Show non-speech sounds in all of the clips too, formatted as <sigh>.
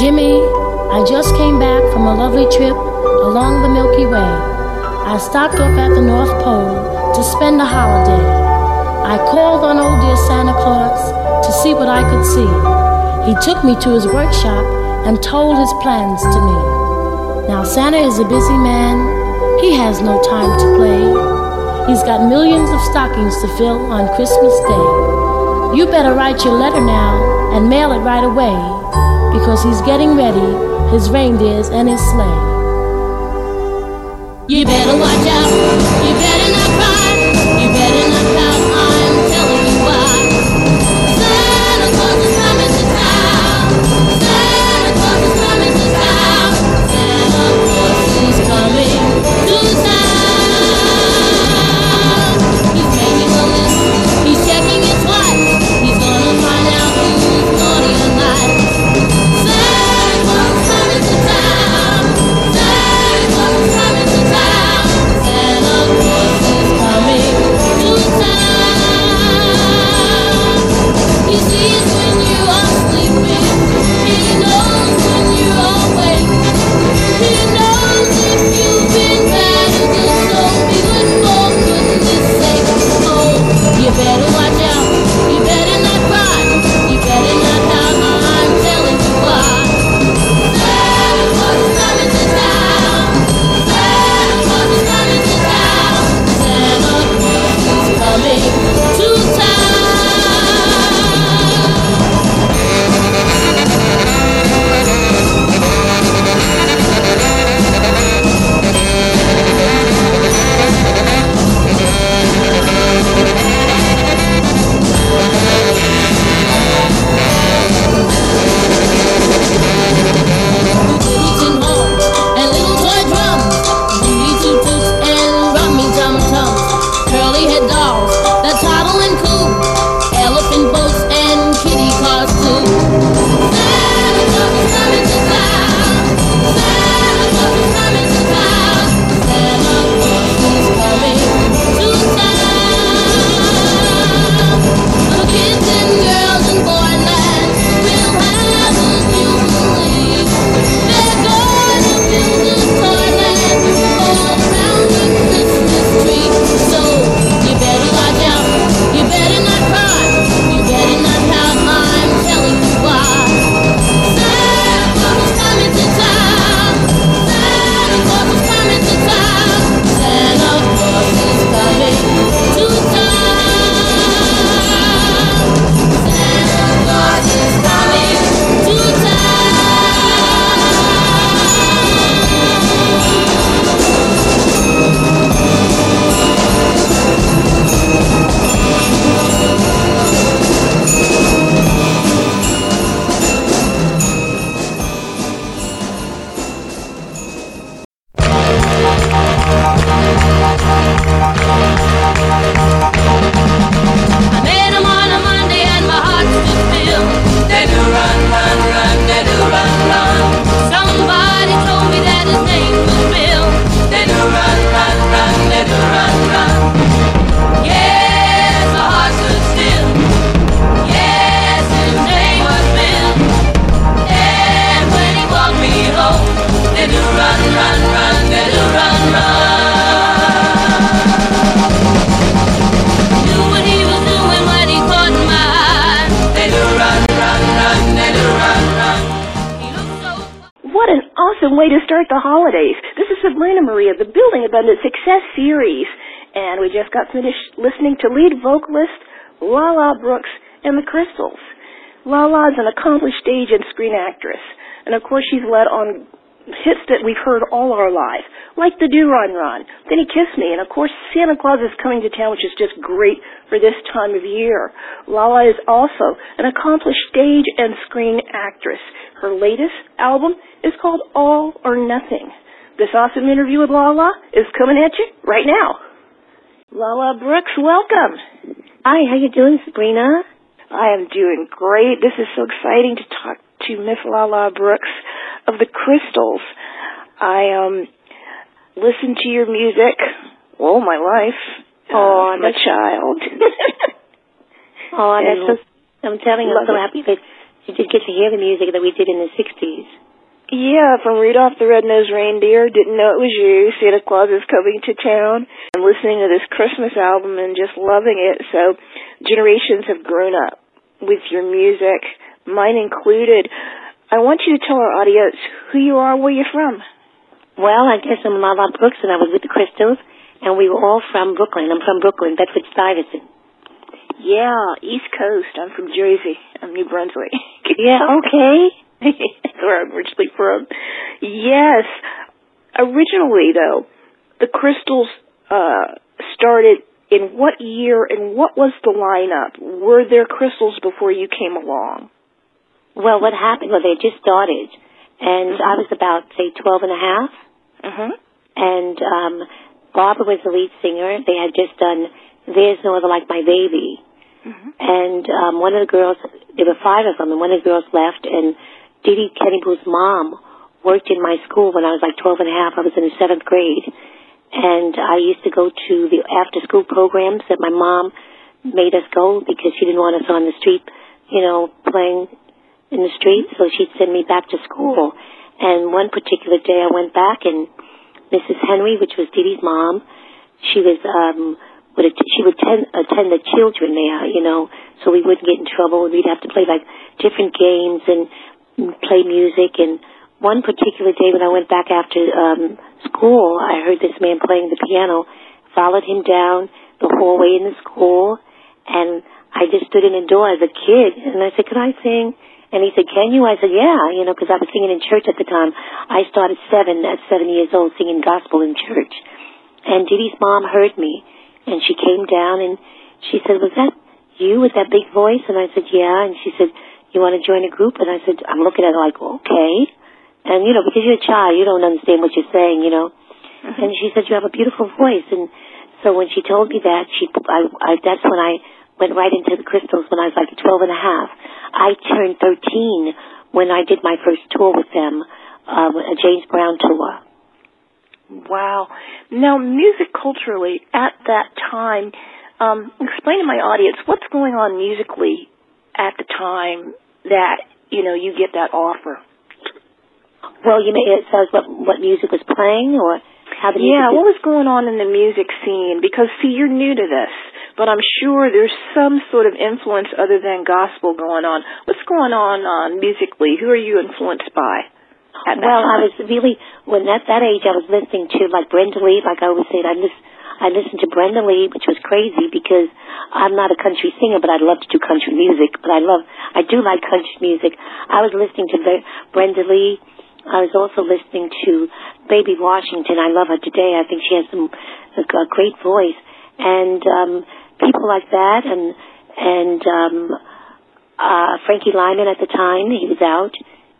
Jimmy, I just came back from a lovely trip along the Milky Way. I stopped off at the North Pole to spend a holiday. I called on old dear Santa Claus to see what I could see. He took me to his workshop and told his plans to me. Now, Santa is a busy man. He has no time to play. He's got millions of stockings to fill on Christmas Day. You better write your letter now and mail it right away because he's getting ready, his reindeers and his sleigh. You better watch out, you better not cry, Is Maria, the Building Abundant Success Series. And we just got finished listening to lead vocalist Lala Brooks and the Crystals. Lala is an accomplished stage and screen actress. And of course she's led on hits that we've heard all our lives, like Da Doo Ron Ron, Then He Kissed Me, and of course Santa Claus is Coming to Town, which is just great for this time of year. Lala is also an accomplished stage and screen actress. Her latest album is called All or Nothing. This awesome interview with Lala is coming at you right now. Lala Brooks, welcome. Hi, how you doing, Sabrina? I am doing great. This is so exciting to talk to Miss Lala Brooks of the Crystals. I um listened to your music all my life. Oh, from a child. <laughs> Oh, that's so, I'm telling you, I'm so happy that you did get to hear the music that we did in the 60s. Yeah, from Rudolph the Red-Nosed Reindeer, didn't know it was you, Santa Claus is coming to town, and listening to this Christmas album and just loving it. So generations have grown up with your music, mine included. I want you to tell our audience who you are, where you're from. Well, I guess I'm Lala Brooks, and I was with the Crystals, and we were all from Brooklyn. I'm from Brooklyn, Bedford Stuyvesant. Yeah, East Coast. I'm from Jersey. I'm New Brunswick. yeah, okay. <laughs> where I'm originally from. Yes. Originally, though, the Crystals uh, started in what year and what was the lineup? Were there Crystals before you came along? Well, what happened? Well, they just started, and mm-hmm. I was about say twelve and a half. Mm-hmm. And um, Barbara was the lead singer. They had just done "There's No Other Like My Baby," mm-hmm. and um, one of the girls. There were five of them, and one of the girls left, and Dee Kenniebrew's mom worked in my school when I was like 12 and a half. I was in the seventh grade. And I used to go to the after school programs that my mom made us go because she didn't want us on the street, you know, playing in the street. So she'd send me back to school. And one particular day I went back and Mrs. Henry, which was Dee's mom, she was, um, would att- she would attend, attend the children there, you know, so we wouldn't get in trouble. And we'd have to play like different games and play music. And one particular day when I went back after um, school, I heard this man playing the piano. Followed him down the hallway in the school, and I just stood in the door as a kid, and I said, "Can I sing?" And he said, "Can you?" I said, "Yeah," you know, because I was singing in church at the time. I started seven at seven years old singing gospel in church, and Dee's mom heard me, and she came down and she said, "Was that you with that big voice?" And I said, "Yeah," and she said you want to join a group? And I said, I'm looking at her like, okay. And, you know, because you're a child, you don't understand what you're saying, you know. Mm-hmm. And she said, you have a beautiful voice. And so when she told me that, she, I, I, that's when I went right into the crystals when I was like 12 and a half. I turned 13 when I did my first tour with them, um, a James Brown tour. Wow. Now, music culturally at that time, um, explain to my audience what's going on musically at the time that you know you get that offer? Well, you know, it says what what music was playing or how the yeah, what was going on in the music scene? Because see, you're new to this, but I'm sure there's some sort of influence other than gospel going on. What's going on uh, musically? Who are you influenced by? well, I was really when at that age I was listening to like Brenda Lee, like I always said, I just I listened to Brenda Lee, which was crazy because I'm not a country singer, but I love to do country music. But I love, I do like country music. I was listening to Brenda Lee. I was also listening to Baby Washington. I love her today. I think she has some a, a great voice, and um, people like that, and and um, uh, Frankie Lymon at the time he was out.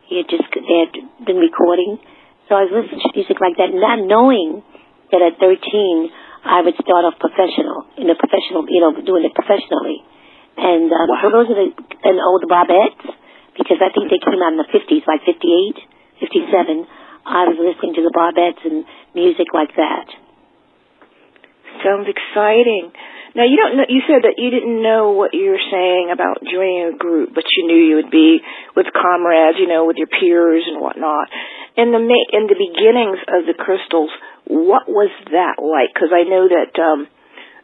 He had just they had been recording, so I was listening to music like that, not knowing that at 13 I would start off professional, in a professional, you know, doing it professionally. And um, wow. so those are the, and old the Bobbettes, because I think they came out in the 50s, like 58, 57. I was listening to the Bobbettes and music like that. Sounds exciting. Now you don't know. You said that you didn't know what you were saying about joining a group, but you knew you would be with comrades, you know, with your peers and whatnot. In the in the beginnings of the Crystals, what was that like? Because I know that, um,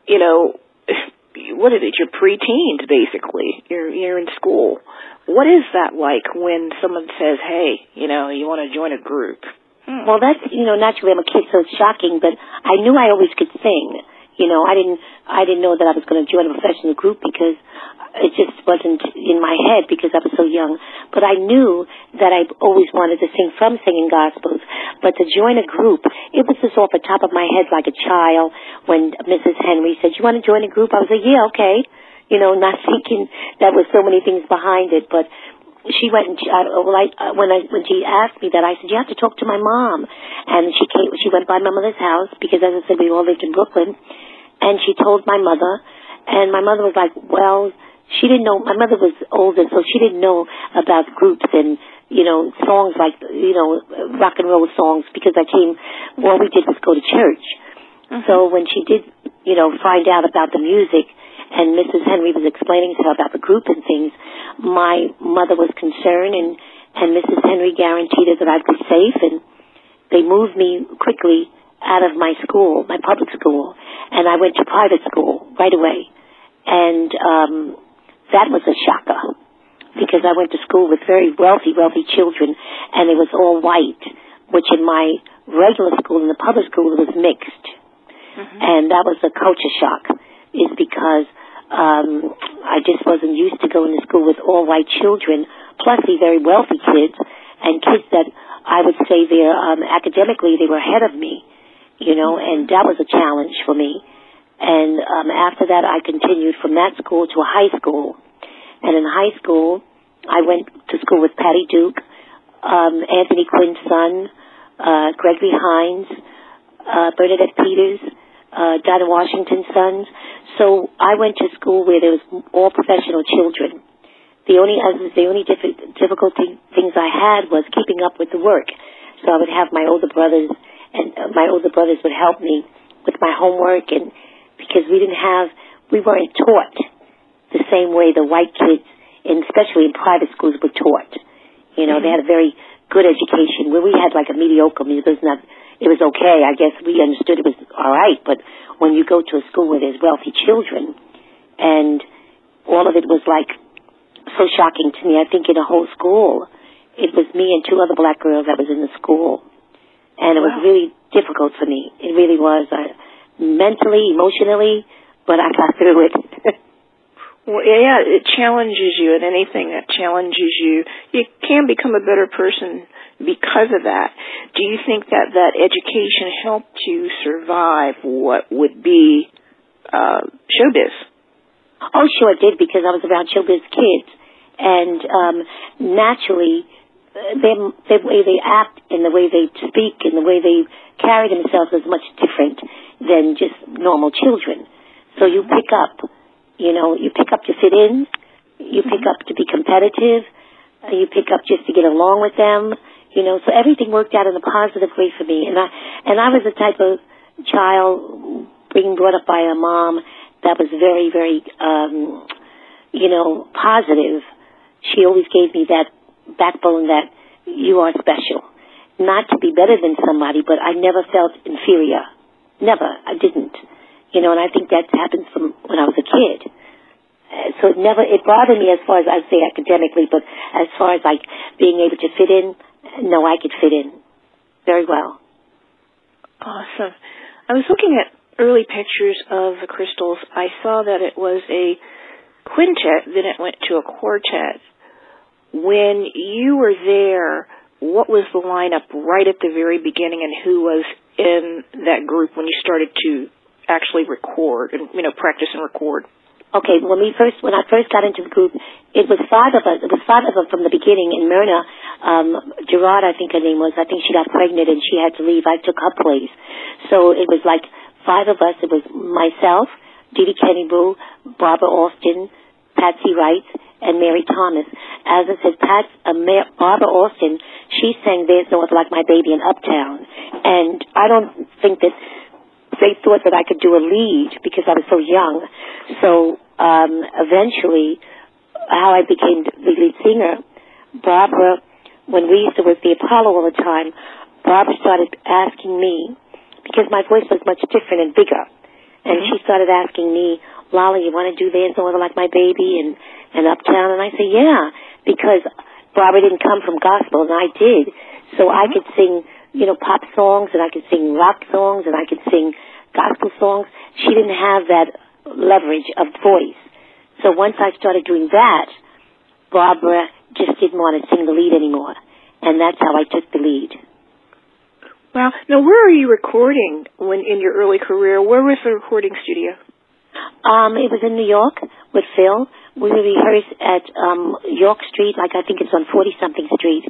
you know, <sighs> what is it? You're preteens, basically. You're you're in school. What is that like when someone says, "Hey, you know, you want to join a group"? Hmm. Well, that's you know, naturally I'm a kid, so it's shocking. But I knew I always could sing. You know, I didn't I didn't know that I was going to join a professional group because it just wasn't in my head because I was so young. But I knew that I always wanted to sing from singing gospels. But to join a group, it was just off the top of my head like a child when Mrs. Henry said, "You want to join a group?" I was like, "Yeah, okay." You know, not <laughs> thinking that was so many things behind it, but she went and she, uh, well, I, uh, when I when she asked me that, I said you have to talk to my mom, and she came. She went by my mother's house because, as I said, we all lived in Brooklyn, and she told my mother, and my mother was like, well, she didn't know. My mother was older, so she didn't know about groups and you know songs like you know rock and roll songs because I came. All we did was go to church. Mm-hmm. So when she did, you know, find out about the music and Mrs. Henry was explaining to her about the group and things, my mother was concerned and, and Mrs. Henry guaranteed her that I'd be safe and they moved me quickly out of my school, my public school, and I went to private school right away. And um that was a shocker because I went to school with very wealthy, wealthy children, and it was all white, which in my regular school, in the public school, it was mixed. Mm-hmm. And that was a culture shock, is because um, I just wasn't used to going to school with all white children, plus the very wealthy kids, and kids that I would say they're um, academically they were ahead of me, you know, and that was a challenge for me. And um, after that, I continued from that school to a high school and in high school, I went to school with Patty Duke, um, Anthony Quinn's son, uh, Gregory Hines, uh, Bernadette Peters, uh, Dinah Washington's sons. So I went to school where there was all professional children. The only the only diff- difficulty things I had was keeping up with the work. So I would have my older brothers, and uh, my older brothers would help me with my homework, and because we didn't have, we weren't taught the same way the white kids, and especially in private schools, were taught. You know, mm-hmm. they had a very good education where we had like a mediocre. it was not. It was okay. I guess we understood it was all right. But when you go to a school where there's wealthy children, and all of it was like so shocking to me. I think in a whole school, it was me and two other black girls that was in the school, and it wow. was really difficult for me. It really was. I, mentally, emotionally, but I got through it. <laughs> Well, yeah, it challenges you, and anything that challenges you, you can become a better person because of that. Do you think that that education helped you survive what would be uh, showbiz? Oh, sure it did because I was around showbiz kids, and um, naturally, the way they act and the way they speak and the way they carry themselves is much different than just normal children. So you pick up you know, you pick up to fit in, you pick mm-hmm. up to be competitive, you pick up just to get along with them. You know, so everything worked out in a positive way for me. And I and I was the type of child being brought up by a mom that was very, very um, you know, positive. She always gave me that backbone that you are special. Not to be better than somebody, but I never felt inferior. Never. I didn't. You know, and I think that happened from when I was a kid. Uh, so it never, it bothered me as far as I say academically, but as far as like being able to fit in, no, I could fit in very well. Awesome. I was looking at early pictures of the crystals. I saw that it was a quintet, then it went to a quartet. When you were there, what was the lineup right at the very beginning and who was in that group when you started to actually record and you know practice and record? Okay, when we first when I first got into the group, it was five of us. It was five of us from the beginning. And Myrna um, Giraud, I think her name was. I think she got pregnant and she had to leave. I took her place, so it was like five of us. It was myself, Dee Kenniebrew, Barbara Alston, Patsy Wright, and Mary Thomas. As I said, Pat, uh, Mar- Barbara Alston, she sang "There's No Other Like My Baby" in Uptown, and I don't think that they thought that I could do a lead because I was so young. So um, eventually, how I became the lead singer, Barbara, when we used to work the Apollo all the time, Barbara started asking me because my voice was much different and bigger, and mm-hmm. she started asking me, "Lolly, you want to do There's No Like My Baby and and Uptown?" And I say, "Yeah," because Barbara didn't come from gospel, and I did, so mm-hmm. I could sing you know, pop songs and I could sing rock songs and I could sing gospel songs. She didn't have that leverage of voice. So once I started doing that, Barbara just didn't want to sing the lead anymore. And that's how I took the lead. Well, Now, where are you recording when in your early career? Where was the recording studio? Um, it was in New York with Phil. We rehearsed at um York Street, like I think it's on forty something street.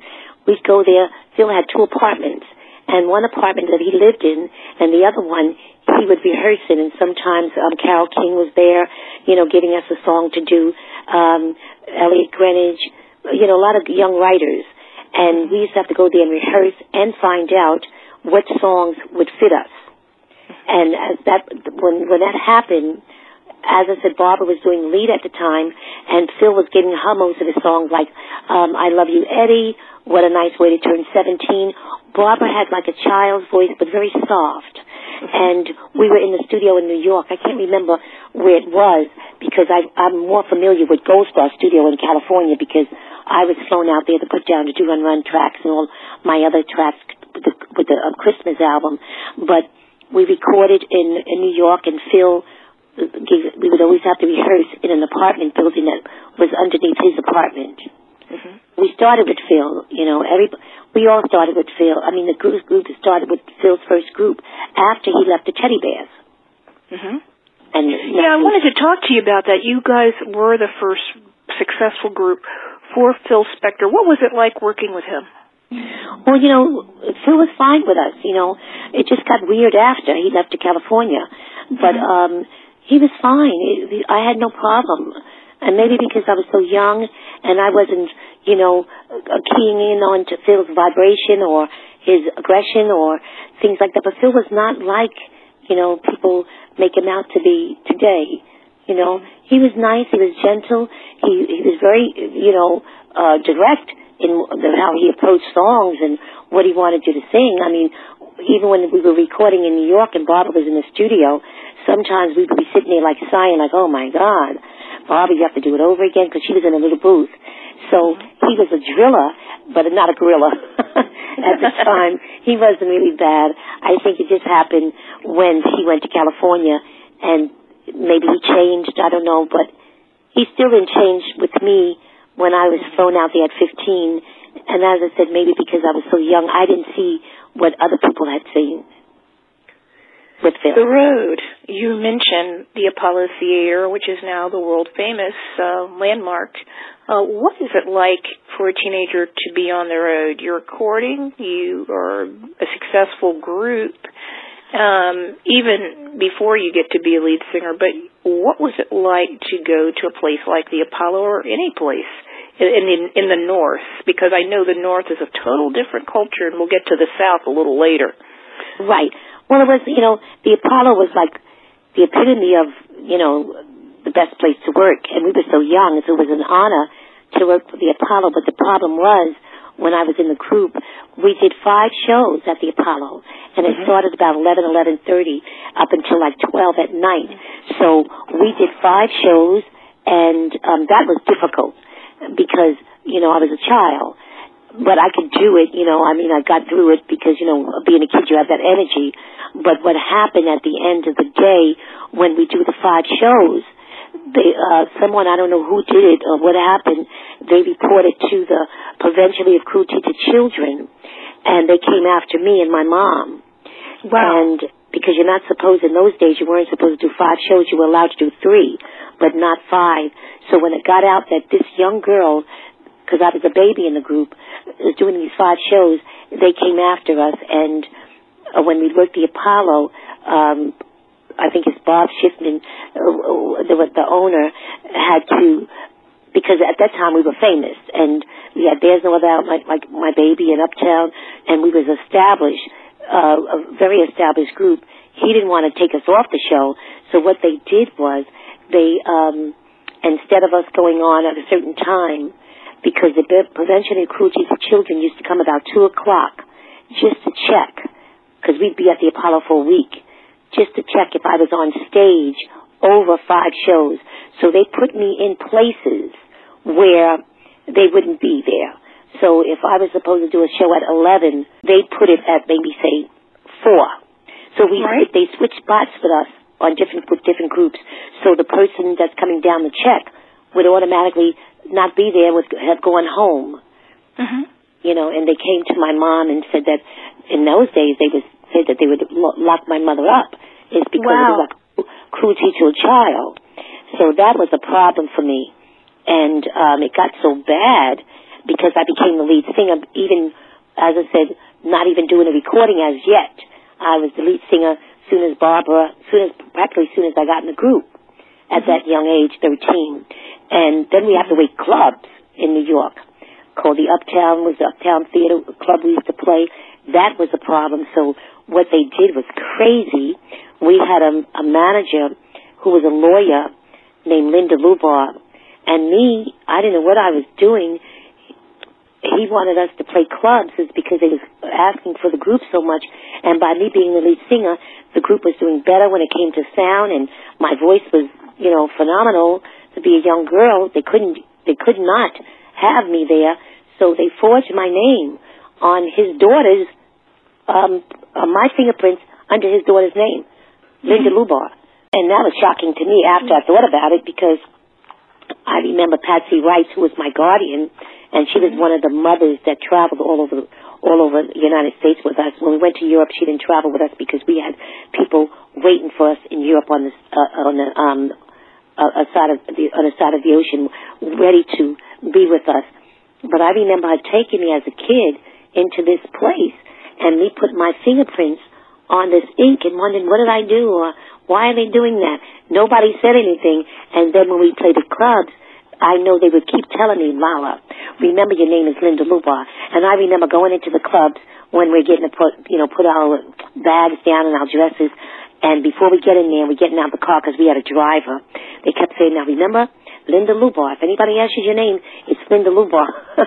We'd go there. Phil had two apartments and one apartment that he lived in, and the other one he would rehearse in. And sometimes um, Carole King was there, you know, giving us a song to do. Um, Ellie Greenwich, you know, a lot of young writers, and we used to have to go there and rehearse and find out what songs would fit us. And as that when when that happened, as I said, Barbara was doing lead at the time, and Phil was giving her most of the songs like um, "I Love You, Eddie," "What a Nice Way to Turn 17." Barbara had like a child's voice, but very soft. And we were in the studio in New York. I can't remember where it was because I, I'm more familiar with Gold Star Studio in California because I was flown out there to put down Da Doo Ron Ron tracks and all my other tracks with the, with the uh, Christmas album. But we recorded in, in New York and Phil we would always have to rehearse in an apartment building that was underneath his apartment. Mm-hmm. We started with Phil, you know, every, we all started with Phil. I mean, the group, group started with Phil's first group after he left the Teddy Bears. Mm-hmm. And yeah, I wanted to talk to you about that. You guys were the first successful group for Phil Spector. What was it like working with him? Well, you know, Phil was fine with us. You know, it just got weird after he left to California, but mm-hmm. um he was fine. I had no problem. And maybe because I was so young and I wasn't, you know, keying in on to Phil's vibration or his aggression or things like that. But Phil was not like, you know, people make him out to be today. You know, he was nice. He was gentle. He he was very, you know, uh, direct in how he approached songs and what he wanted you to sing. I mean, even when we were recording in New York and Barbara was in the studio, sometimes we would be sitting there like sighing, like, oh my God, Bobby, you have to do it over again because she was in a little booth. So he was a driller, but not a gorilla <laughs> at the time. He wasn't really bad. I think it just happened when he went to California and maybe he changed, I don't know, but he still didn't change with me when I was thrown out there at 15. And as I said, maybe because I was so young, I didn't see what other people had seen with. The road. You mentioned the Apollo Theater, which is now the world famous uh, landmark. Uh, what is it like for a teenager to be on the road? You're recording, you are a successful group, um, even before you get to be a lead singer, but what was it like to go to a place like the Apollo or any place in, in, in the North? Because I know the North is a total different culture, and we'll get to the South a little later. Right. Well, it was, you know, the Apollo was like the epitome of, you know, the best place to work. And we were so young, so it was an honor to work for the Apollo. But the problem was, when I was in the group, we did five shows at the Apollo. And it mm-hmm. started about 11, 11.30 up until like 12 at night. So we did five shows, and um, that was difficult because, you know, I was a child but I could do it, you know, I mean, I got through it because, you know, being a kid, you have that energy. But what happened at the end of the day when we do the five shows, they, uh, someone, I don't know who did it or what happened, they reported to the Prevention of Cruelty to Children, and they came after me and my mom. Wow. And because you're not supposed, in those days, you weren't supposed to do five shows, you were allowed to do three, but not five. So when it got out that this young girl because I was a baby in the group, was doing these five shows, they came after us. And uh, when we worked the Apollo, um, I think it's Bob Schiffman, uh, the, the owner, had to, because at that time we were famous, and we had There's No Other like, like my baby in Uptown, and we was established, uh, a very established group. He didn't want to take us off the show, so what they did was they, um, instead of us going on at a certain time, because the prevention and cruelty to children used to come about 2 o'clock just to check, because we'd be at the Apollo for a week, just to check if I was on stage over five shows. So they put me in places where they wouldn't be there. So if I was supposed to do a show at 11, they put it at maybe say 4. So we, right. they switched spots with us on different, with different groups. So the person that's coming down the check would automatically not be there would have gone home. Mm-hmm. You know, and they came to my mom and said that in those days they would say that they would lock my mother up is because wow. it was like cruelty to a child. So that was a problem for me, and um, it got so bad because I became the lead singer. Even as I said, not even doing a recording as yet. I was the lead singer soon as Barbara, soon as practically soon as I got in the group at mm-hmm. that young age, 13. And then we have to wait clubs in New York called the Uptown, was the Uptown Theater Club we used to play. That was a problem. So what they did was crazy. We had a, a manager who was a lawyer named Linda Lubar. And me, I didn't know what I was doing. He wanted us to play clubs is because they was asking for the group so much. And by me being the lead singer, the group was doing better when it came to sound and my voice was, you know, phenomenal to be a young girl. They couldn't, they could not have me there. So they forged my name on his daughter's, um, uh, my fingerprints under his daughter's name, Linda mm-hmm. Lubar. And that was shocking to me after I thought about it because I remember Patsy Rice, who was my guardian, and she was one of the mothers that traveled all over all over the United States with us. When we went to Europe, she didn't travel with us because we had people waiting for us in Europe on the uh, on the um, uh, side of the on the side of the ocean, ready to be with us. But I remember her taking me as a kid into this place and me put my fingerprints on this ink and wondering what did I do or why are they doing that? Nobody said anything. And then when we played the clubs, I know they would keep telling me, Lala, remember your name is Linda Lubar. And I remember going into the clubs when we're getting to put, you know, put our bags down and our dresses. And before we get in there, we're getting out of the car because we had a driver. They kept saying, now remember, Linda Lubar. If anybody asks you your name, it's Linda Lubar. <laughs>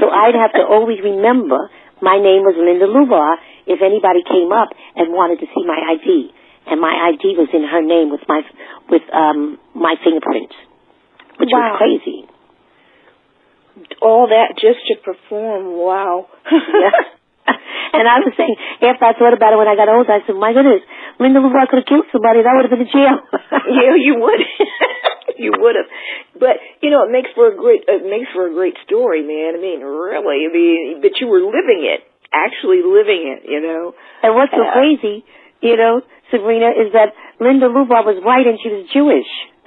so I'd have to always remember my name was Linda Lubar if anybody came up and wanted to see my ID. And my ID was in her name with my, with, um, my fingerprints which wow. was crazy. All that just to perform. Wow. yeah. <laughs> And I was saying, after I thought about it when I got older, I said, my goodness, Linda Lubar could have killed somebody. That would have been in jail. yeah, you would. <laughs> you would have. But, you know, it makes for a great, it makes for a great story, man. I mean, really. I mean, but you were living it. Actually living it, you know. And what's so uh, crazy, you know, Sabrina, is that Linda Lubar was white and she was Jewish <laughs>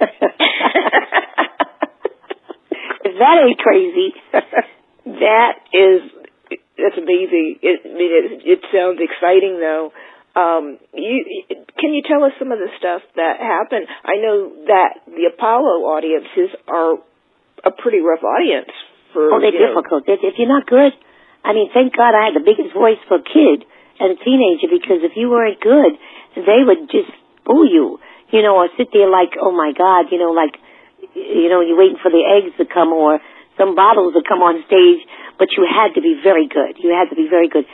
if that ain't crazy. that is that's amazing. It, I mean, it, it sounds exciting though. Um, you can you tell us some of the stuff that happened? I know that the Apollo audiences are a pretty rough audience. For oh, they're difficult. Know. If you're not good, I mean, thank God I had the biggest voice for a kid and a teenager because if you weren't good, they would just boo you, you know, or sit there like, oh my God, you know, like you know, you're waiting for the eggs to come or some bottles to come on stage, but you had to be very good. You had to be very good.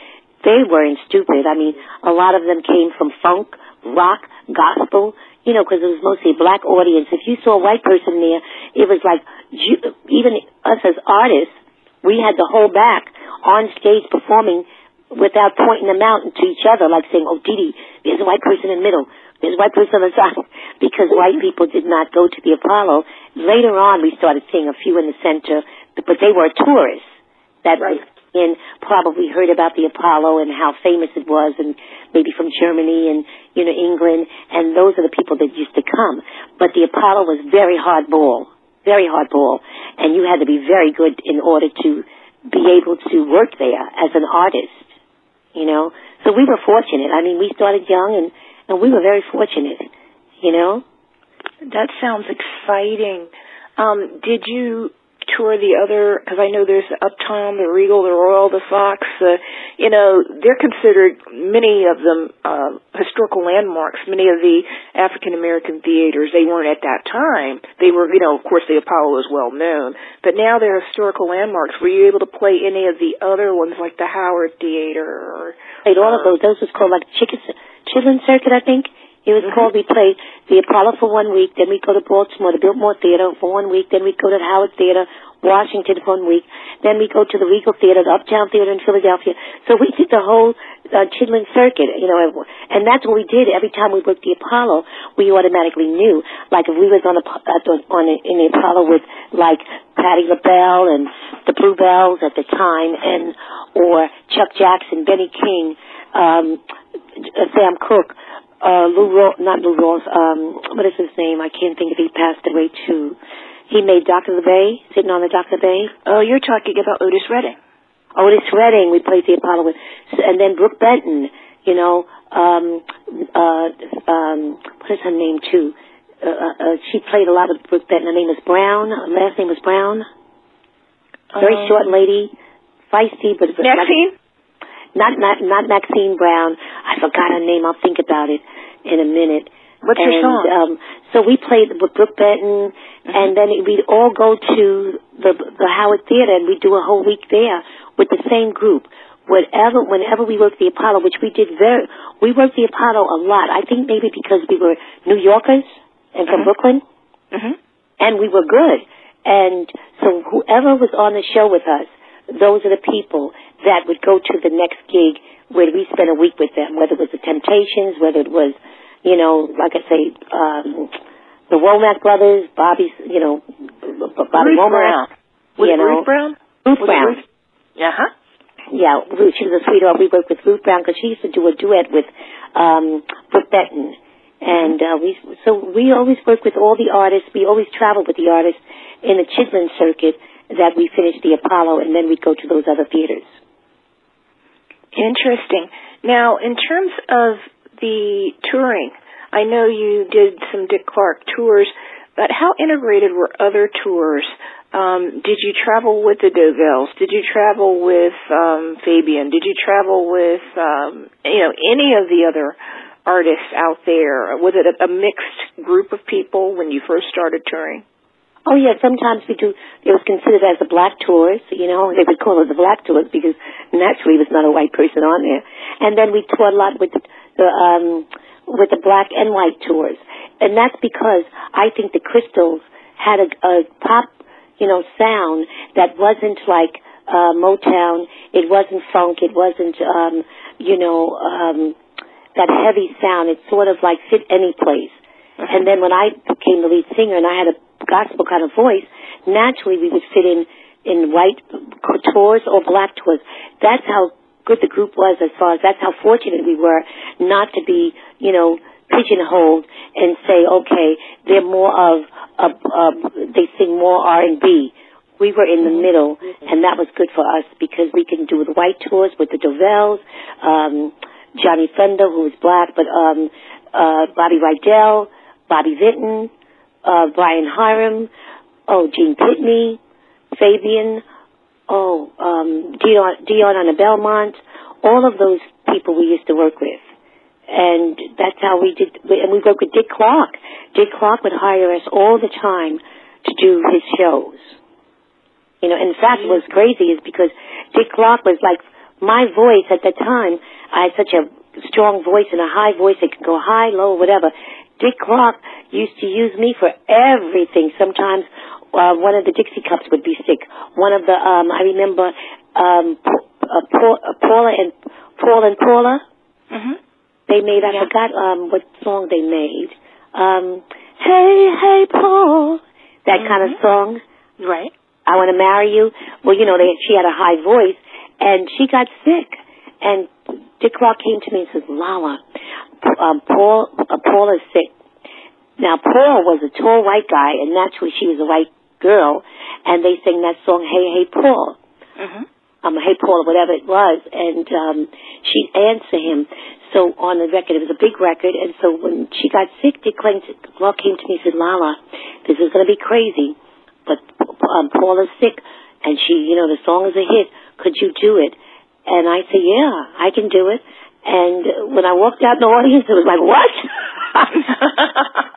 They weren't stupid. I mean, a lot of them came from funk, rock, gospel, you know, because it was mostly a black audience. If you saw a white person there, it was like, even us as artists, we had to hold back on stage performing without pointing them out to each other, like saying, oh, Didi, there's a white person in the middle. There's a white person on the side. <laughs> Because white people did not go to the Apollo. Later on, we started seeing a few in the center, but they were tourists that right. In probably heard about the Apollo and how famous it was and maybe from Germany and, you know, England. And those are the people that used to come. But the Apollo was very hard ball, very hard ball. And you had to be very good in order to be able to work there as an artist, you know. So we were fortunate. I mean, we started young and and we were very fortunate, you know. That sounds exciting. Um, did you tour the other? Because I know there's the Uptown, the Regal, the Royal, the Fox. Uh, you know, they're considered many of them uh, historical landmarks. Many of the African American theaters they weren't at that time. They were, you know, of course, the Apollo is well known, but now they're historical landmarks. Were you able to play any of the other ones, like the Howard Theater? Played all of those. Those was called like Chicken Chitlin Circuit, I think. It was mm-hmm. called, we played the Apollo for one week, then we go to Baltimore, the Biltmore Theater for one week, then we go to the Howard Theater, Washington for one week, then we go to the Regal Theater, the Uptown Theater in Philadelphia. So we did the whole uh, Chitlin Circuit, you know, and that's what we did. Every time we booked the Apollo, we automatically knew. Like if we was on a, on a, in the Apollo with like Patti LaBelle and the Bluebells at the time, and or Chuck Jackson, Benny King, um, Sam Cooke, uh, Lou Ro- not Lou Rawls, um, what is his name? I can't think of. He passed away too. He made Dock of the Bay, sitting on the Dock of the Bay. Oh, you're talking about Otis Redding. Otis Redding, we played the Apollo with, and then Brook Benton. You know, um, uh, um, what is her name too? Uh, uh, uh, she played a lot with Brook Benton. Her name is Brown. Her last name was Brown. Very um, short lady, feisty, but Maxine. Like, not not not Maxine Brown. I forgot her name. I'll think about it in a minute. What's and, your song? Um, so we played with Brook Benton, mm-hmm. and then we'd all go to the the Howard Theater, and we'd do a whole week there with the same group. Whatever, whenever we worked the Apollo, which we did very, we worked the Apollo a lot. I think maybe because we were New Yorkers and from mm-hmm. Brooklyn, mm-hmm. and we were good. And so whoever was on the show with us, those are the people that would go to the next gig where we spent a week with them, whether it was the Temptations, whether it was you know, like I say, um, the Womack brothers, Bobby's, you know, Bobby Ruth Womack. Brown. Was you know, Ruth Brown? Ruth was Brown. Ruth? Uh-huh. Yeah, Ruth, she was a sweetheart. We worked with Ruth Brown because she used to do a duet with um, Brook Benton. And uh, we, so we always work with all the artists. We always travel with the artists in the Chitlin circuit that we finish the Apollo, and then we'd go to those other theaters. Interesting. Now, in terms of the touring, I know you did some Dick Clark tours, but how integrated were other tours? Um, did you travel with the Dovells? Did you travel with um, Fabian? Did you travel with um, you know any of the other artists out there? Was it a, a mixed group of people when you first started touring? Oh yeah, sometimes we do. It was considered as the black tours. You know, they would call it the black tours because naturally there's not a white person on there. And then we toured a lot with the, the um with the black and white tours. And that's because I think the Crystals had a, a pop, you know, sound that wasn't like uh, Motown. It wasn't funk. It wasn't, um, you know, um, that heavy sound. It sort of like fit any place. Uh-huh. And then when I became the lead singer and I had a gospel kind of voice, naturally we would fit in in white tours or black tours. That's how good the group was as far as that's how fortunate we were not to be, you know, pigeonholed and say, okay, they're more of, a, a they sing more R&B. We were in the mm-hmm. middle, and that was good for us because we can do the white tours with the Dovells, um, Johnny Thunder, who was black, but um, uh, Bobby Rydell, Bobby Vinton, uh, Brian Hyland, oh, Gene Pitney, Fabian, oh, um, Dion, Dion on Belmont, all of those people we used to work with. And that's how we did, and we worked with Dick Clark. Dick Clark would hire us all the time to do his shows. You know, in fact, what was crazy is because Dick Clark was like my voice at the time. I had such a strong voice and a high voice. It could go high, low, whatever. Dick Clark used to use me for everything. Sometimes uh, one of the Dixie Cups would be sick. One of the um, I remember um, uh, uh, Paula and Paul and Paula. Mm-hmm. They made I yeah. forgot um, what song they made. Um, hey hey Paul, that mm-hmm. kind of song. Right. I want to marry you. Well, you know, they, she had a high voice, and she got sick. And Dick Clark came to me and said, "Lala, um, Paul, uh, Paul is sick." Now, Paul was a tall white guy, and naturally she was a white girl, and they sang that song, Hey, Hey, Paul. Mm-hmm. Um, Hey, Paul, whatever it was, and um, she'd answer him. So on the record, it was a big record, and so when she got sick, Dick Clark came to me and said, Lala, this is going to be crazy, but um, Paul is sick, and she, you know, the song is a hit. Could you do it? And I said, yeah, I can do it. And when I walked out in the audience, it was like, what?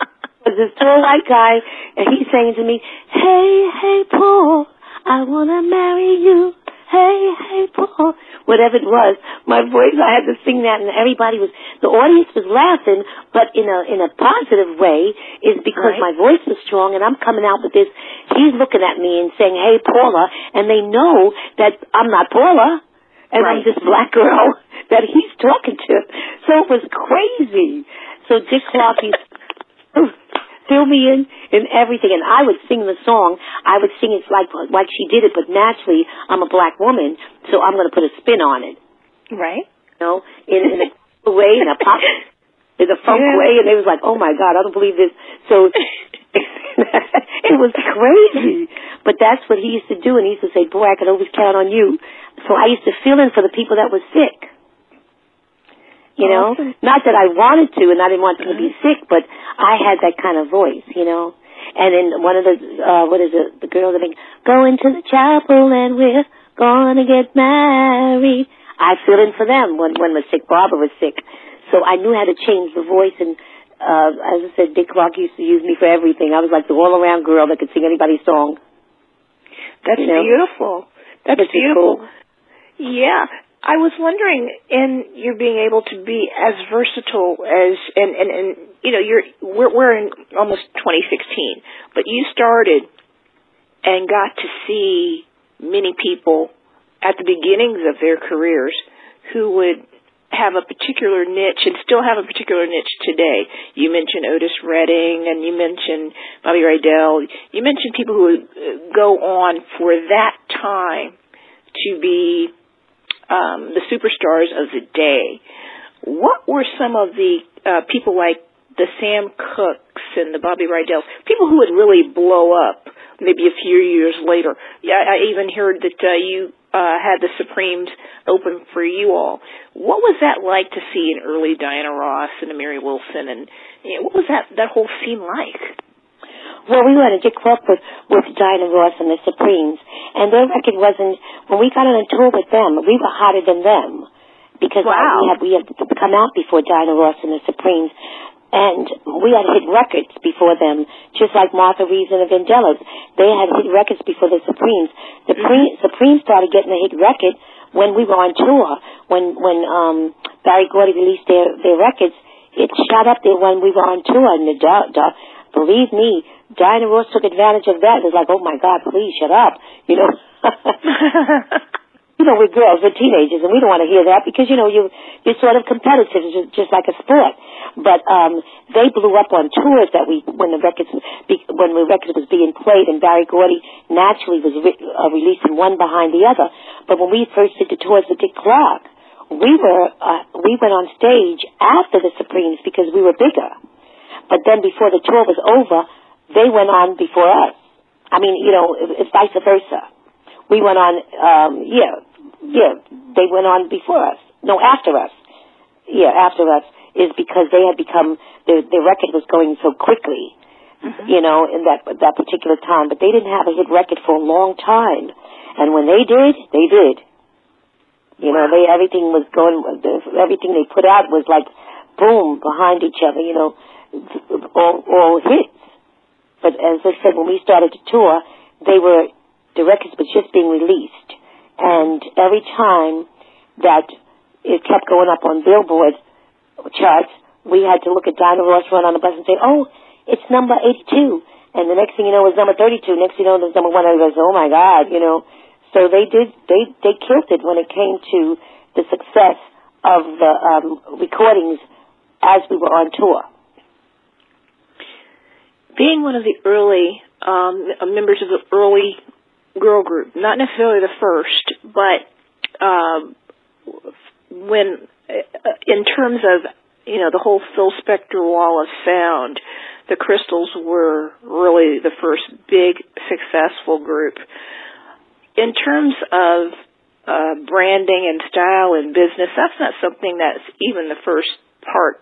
<laughs> was this tall white guy, and he's saying to me, "Hey, hey, Paul, I wanna marry you." Hey, hey, Paul. Whatever it was, my voice, I had to sing that, and everybody was, the audience was laughing, but in a in a positive way, is because right. my voice was strong, and I'm coming out with this. He's looking at me and saying, "Hey, Paula," and they know that I'm not Paula, and right. I'm this black girl <laughs> that he's talking to. So it was crazy. So Dick Clark, he's <laughs> fill me in in everything. And I would sing the song. I would sing it like like she did it, but naturally, I'm a black woman, so I'm going to put a spin on it. Right. You know, in, in a way, in a pop, <laughs> in a funk yeah. way, and they was like, "Oh my God, I don't believe this." So it was crazy. But that's what he used to do, and he used to say, "Boy, I could always count on you." So I used to fill in for the people that were sick. You know, awesome. not that I wanted to, and I didn't want them to be sick, but I had that kind of voice, you know. And then one of the, uh, what is it, the girls that make, go into the chapel and we're gonna get married. I filled in for them when, when was sick. Barbara was sick. So I knew how to change the voice and, uh, as I said, Dick Clark used to use me for everything. I was like the all-around girl that could sing anybody's song. That's You know? beautiful. That's Which is beautiful. cool. Yeah. I was wondering in you being able to be as versatile as and and and you know you're we're we're in almost 2016 but you started and got to see many people at the beginnings of their careers who would have a particular niche and still have a particular niche today. You mentioned Otis Redding and you mentioned Bobby Rydell. You mentioned people who would uh, go on for that time to be um, the superstars of the day. What were some of the uh, people like the Sam Cookes and the Bobby Rydells, people who would really blow up maybe a few years later? Yeah, I even heard that uh, you uh, had the Supremes open for you all. What was that like to see an early Diana Ross and a Mary Wilson, and you know, what was that that whole scene like? Well, we went to Dick Clark with, with Diana Ross and the Supremes, and their record wasn't, when we got on a tour with them, we were hotter than them. Because Wow. we had, we had come out before Diana Ross and the Supremes. And we had hit records before them, just like Martha Reeves and the Vandellas. They had hit records before the Supremes. The pre- Supremes started getting a hit record when we were on tour. When when um, Berry Gordy released their their records, it shot up there when we were on tour. And the, the believe me, Diana Ross took advantage of that. It was like, oh my God, please shut up, you know. <laughs> you know, we're girls, we're teenagers, and we don't want to hear that because you know you you're sort of competitive, just, just like a sport. But um, they blew up on tours that we when the records be, when the record was being played, and Berry Gordy naturally was re- uh, releasing one behind the other. But when we first did the tours with Dick Clark, we were uh, we went on stage after the Supremes because we were bigger. But then before the tour was over, they went on before us. I mean, you know, it's vice versa. We went on, um, yeah, yeah, they went on before us. No, after us. Yeah, after us is because they had become, their, their record was going so quickly, you know, in that, that particular time. But they didn't have a hit record for a long time. And when they did, they did. You know, they, everything was going, everything they put out was like, boom, behind each other, you know, all, all hits. But as I said, when we started to tour, they were the records was just being released, and every time that it kept going up on Billboard charts, we had to look at Diana Ross run on the bus and say, "Oh, it's number 82," and the next thing you know, it was number 32. Next thing you know, it was number one. And I goes, "Oh my God," you know. So they did, they they killed it when it came to the success of the um, recordings as we were on tour. Being one of the early um, members of the early girl group, not necessarily the first, but um, when uh, in terms of you know the whole Phil Spector wall of sound, the Crystals were really the first big successful group. In terms of uh, branding and style and business, that's not something that's even the first part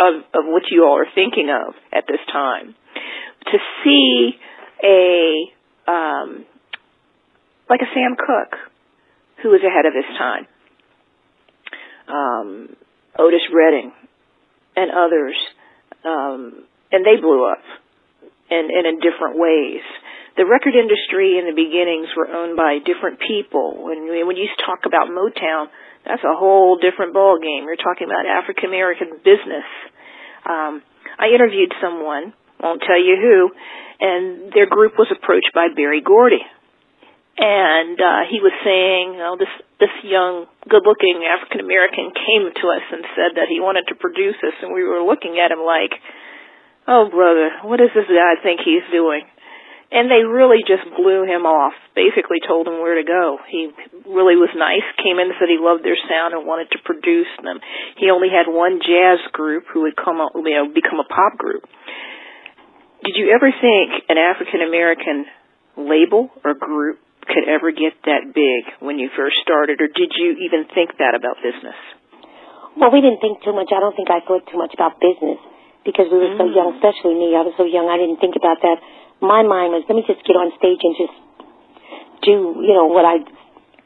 of, of what you all are thinking of at this time. To see a um, like a Sam Cooke, who was ahead of his time, um, Otis Redding, and others, um, and they blew up, and, and in different ways. The record industry in the beginnings were owned by different people. When when you talk about Motown, that's a whole different ball game. You're talking about African American business. Um, I interviewed someone, won't tell you who, and their group was approached by Berry Gordy, and uh, he was saying, oh, this this young, good-looking African American came to us and said that he wanted to produce us, and we were looking at him like, oh brother, what does this guy think he's doing? And they really just blew him off. Basically, told him where to go. He really was nice. Came in and said he loved their sound and wanted to produce them. He only had one jazz group who would come, out, you know, become a pop group. Did you ever think an African American label or group could ever get that big when you first started, or did you even think that about business? Well, we didn't think too much. I don't think I thought too much about business because we were so Mm. young, especially me. I was so young, I didn't think about that. My mind was, let me just get on stage and just do, you know, what I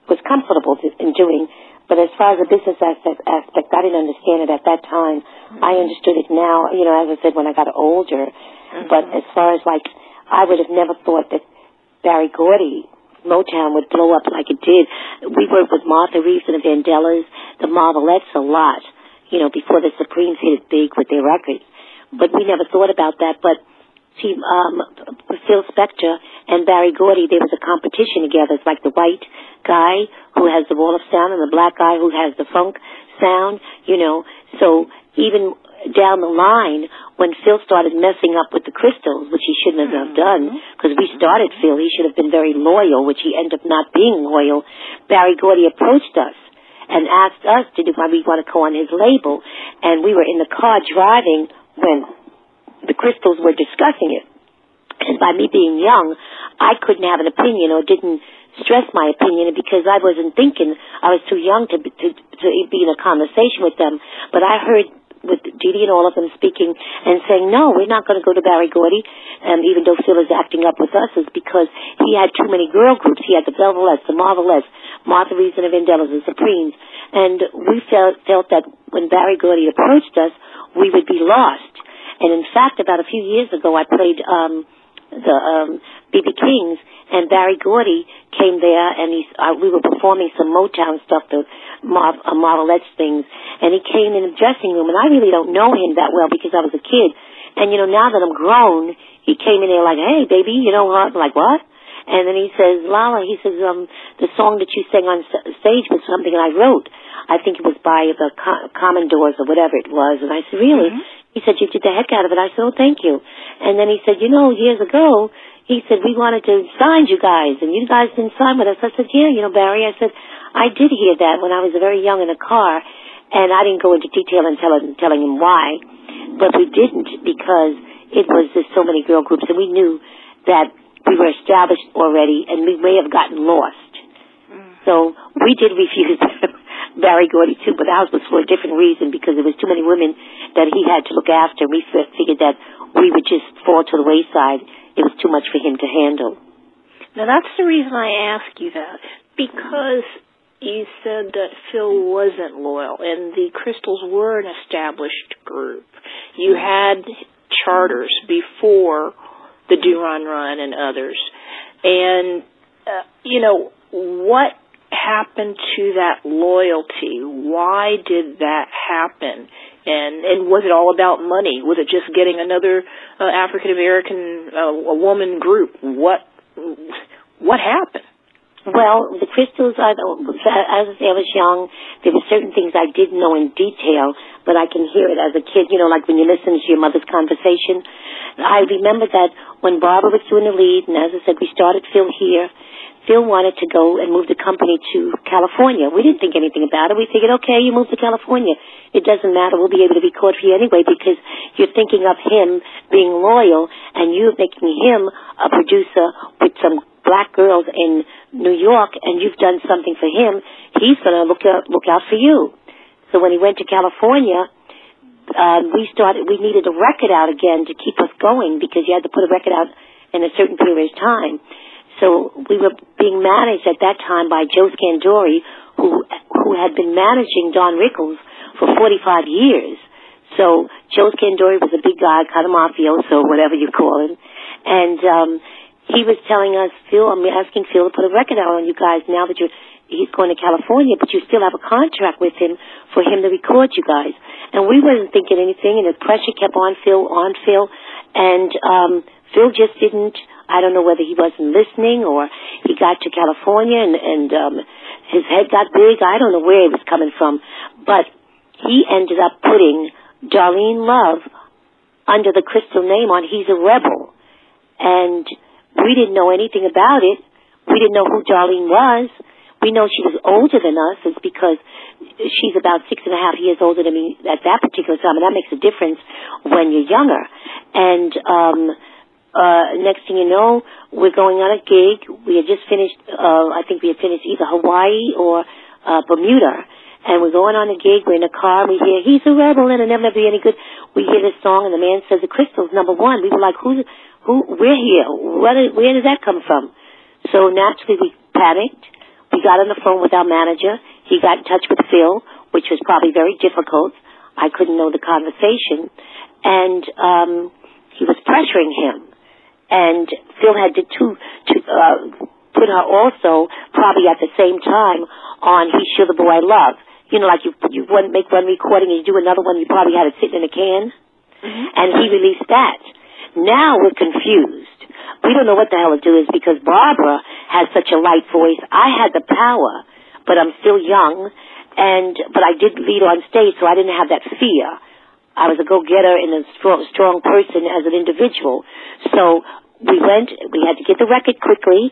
was comfortable in doing. But as far as the business aspect, aspect I didn't understand it at that time. Mm-hmm. I understood it now, you know, as I said, when I got older. Mm-hmm. But as far as like, I would have never thought that Berry Gordy, Motown would blow up like it did. We worked with Martha Reeves and the Vandellas, the Marvelettes a lot, you know, before the Supremes hit it big with their records. But we never thought about that. But see, um, Phil Spector and Berry Gordy, there was a competition together. It's like the white guy who has the wall of sound and the black guy who has the funk sound, you know. So even down the line, when Phil started messing up with the crystals, which he shouldn't have mm-hmm. done, because we started Phil, he should have been very loyal, which he ended up not being loyal. Berry Gordy approached us and asked us to do why we want to go on his label, and we were in the car driving when the crystals were discussing it. And by me being young, I couldn't have an opinion or didn't stress my opinion because I wasn't thinking. I was too young to, to, to be in a conversation with them. But I heard with Dee and all of them speaking and saying, no, we're not going to go to Berry Gordy, um, even though Phil is acting up with us, is because he had too many girl groups. He had the Velvelettes, the Marvelettes, Martha Reeves and the Vandellas, the Supremes. And we felt, felt that when Berry Gordy approached us, we would be lost. And in fact, about a few years ago, I played um, the um, BB Kings, and Berry Gordy came there, and he uh, we were performing some Motown stuff, the Mar- uh, Marvelettes things, and he came in the dressing room, and I really don't know him that well because I was a kid, and you know now that I'm grown, he came in there like, hey baby, you know what? I'm like what? And then he says, Lala, he says, um, the song that you sang on stage was something I wrote. I think it was by the Co- Commodores or whatever it was. And I said, really? Mm-hmm. He said, you did the heck out of it. I said, oh, thank you. And then he said, you know, years ago, he said, we wanted to sign you guys, and you guys didn't sign with us. I said, yeah, you know, Berry, I said, I did hear that when I was very young in a car, and I didn't go into detail in telling, telling him why, but we didn't because it was just so many girl groups, and we knew that we were established already, and we may have gotten lost. Mm. So we did refuse <laughs> Berry Gordy too, but ours was for a different reason because there was too many women that he had to look after. We figured that we would just fall to the wayside it was too much for him to handle. Now that's the reason I ask you that because you said that Phil wasn't loyal and the Crystals were an established group. You had charters before the Doo Ron Ron and others. And, uh, you know, what happened to that loyalty? Why did that happen? and and was it all about money? Was it just getting another uh, African American uh, woman group? What what happened? Well, the crystals, I, as I was young, there were certain things I didn't know in detail, but I can hear it as a kid, you know, like when you listen to your mother's conversation. I remember that when Barbara was doing the lead, and as I said, we started Phil here, Phil wanted to go and move the company to California. We didn't think anything about it. We figured, okay, you move to California. It doesn't matter. We'll be able to record for you anyway because you're thinking of him being loyal and you're making him a producer with some black girls in New York and you've done something for him. He's going to look out, look out for you. So when he went to California, um, we started, we needed a record out again to keep us going because you had to put a record out in a certain period of time. So we were being managed at that time by Joe Scandore, who who had been managing Don Rickles for 45 years. So Joe Scandore was a big guy, kind of mafioso, whatever you call him, and um, he was telling us, Phil, I'm asking Phil to put a record out on you guys now that you're he's going to California, but you still have a contract with him for him to record you guys. And we wasn't thinking anything, and the pressure kept on Phil, on Phil, and um, Phil just didn't I don't know whether he wasn't listening or he got to California and, and um, his head got big. I don't know where it was coming from, but he ended up putting Darlene Love under the crystal name on He's a Rebel. And we didn't know anything about it. We didn't know who Darlene was. We know she was older than us. It's because she's about six and a half years older than me at that particular time, and that makes a difference when you're younger. And um, uh, next thing you know, we're going on a gig. We had just finished, uh, I think we had finished either Hawaii or, uh, Bermuda. And we're going on a gig, we're in a car, we hear, he's a rebel and it'll never be any good. We hear this song and the man says, the crystal's number one. We were like, who's, who, we're here. Where did, where did that come from? So naturally we panicked. We got on the phone with our manager. he got in touch with Phil, which was probably very difficult. I couldn't know the conversation, and um, he was pressuring him. And Phil had to, to, to uh, put her also probably at the same time on "He's Sure the Boy I Love." You know, like you you one, make one recording and you do another one. You probably had it sitting in a can, Mm-hmm. and he released that. Now we're confused. We don't know what the hell to do is because Barbara has such a light voice. I had the power, but I'm still young, and but I did lead on stage, so I didn't have that fear. I was a go-getter and a strong, strong person as an individual. So we went. We had to get the record quickly.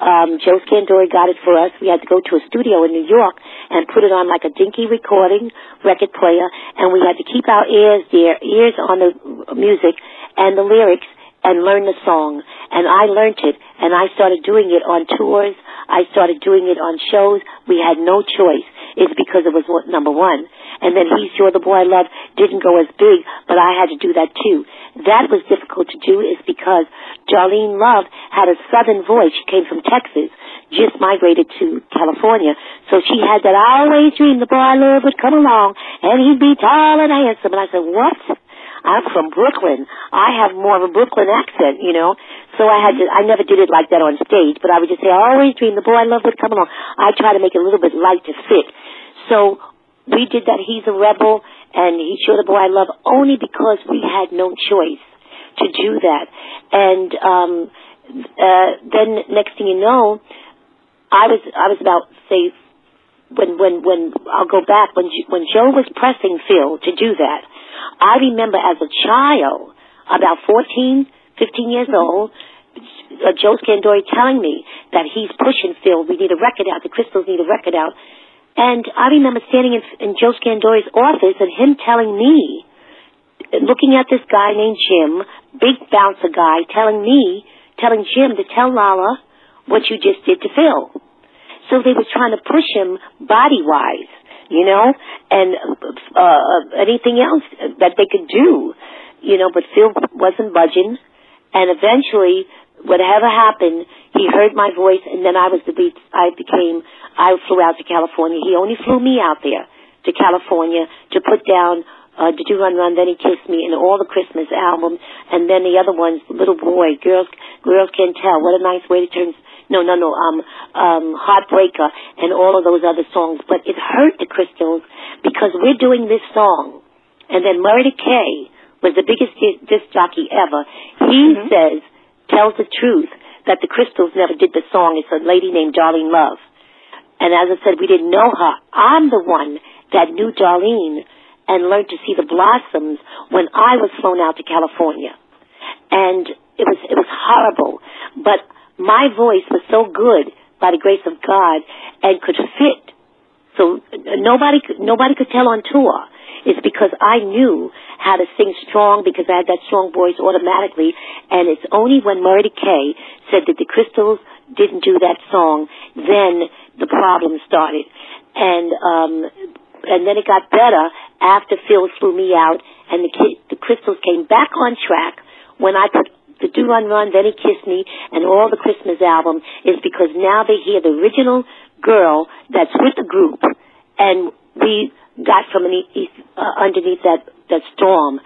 Um, Joe Scandore got it for us. We had to go to a studio in New York and put it on like a dinky recording record player, and we had to keep our ears there, ears on the music and the lyrics, and learn the song. And I learned it, and I started doing it on tours. I started doing it on shows. We had no choice. It's because it was number one. And then He's Sure the Boy I Love didn't go as big, but I had to do that too. That was difficult to do is because Darlene Love had a southern voice. She came from Texas, just migrated to California. So she had that I always dreamed the boy I love would come along and he'd be tall and handsome. And I said, what? I'm from Brooklyn. I have more of a Brooklyn accent, you know. So I had to, I never did it like that on stage, but I would just say, I always dreamed the boy I love would come along. I try to make it a little bit light to fit. So we did that He's a Rebel and He's Sure the Boy I Love only because we had no choice to do that. And um uh then next thing you know, I was I was about say when when when I'll go back when when Joe was pressing Phil to do that. I remember as a child, about 14, 15 years old, uh, Joe Scandore telling me that he's pushing Phil. We need a record out. The Crystals need a record out. And I remember standing in, in Joe Scandore's office and him telling me, looking at this guy named Jim, big bouncer guy, telling me, telling Jim to tell Lala what you just did to Phil. So they were trying to push him body wise, you know, and uh, anything else that they could do, you know, but Phil wasn't budging. And eventually, whatever happened, he heard my voice, and then I was the beat. I became. I flew out to California. He only flew me out there to California to put down uh, "Da Doo Ron Ron?" Then he kissed me, and all the Christmas albums, and then the other ones, "Little Boy," "Girls Girls Can Tell," "What a Nice Way to Turn." No, no, no. Um, um, "Heartbreaker," and all of those other songs. But it hurt the Crystals because we're doing this song, and then Murray Kay was the biggest disc, jockey ever. He Mhm. says, tells the truth that the Crystals never did the song. It's a lady named Darlene Love. And as I said, we didn't know her. I'm the one that knew Darlene and learned to see the blossoms when I was flown out to California. And it was, it was horrible. But my voice was so good by the grace of God and could fit. So uh, nobody, nobody could tell on tour. It's because I knew how to sing strong because I had that strong voice automatically. And it's only when Murray Kay said that the Crystals didn't do that song, then the problem started. And, um, and then it got better after Phil flew me out and the, the Crystals came back on track when I put the Doo Ron Ron, Then He Kissed Me, and all the Christmas album is because now they hear the original girl that's with the group, and we got from an, uh, underneath that that storm,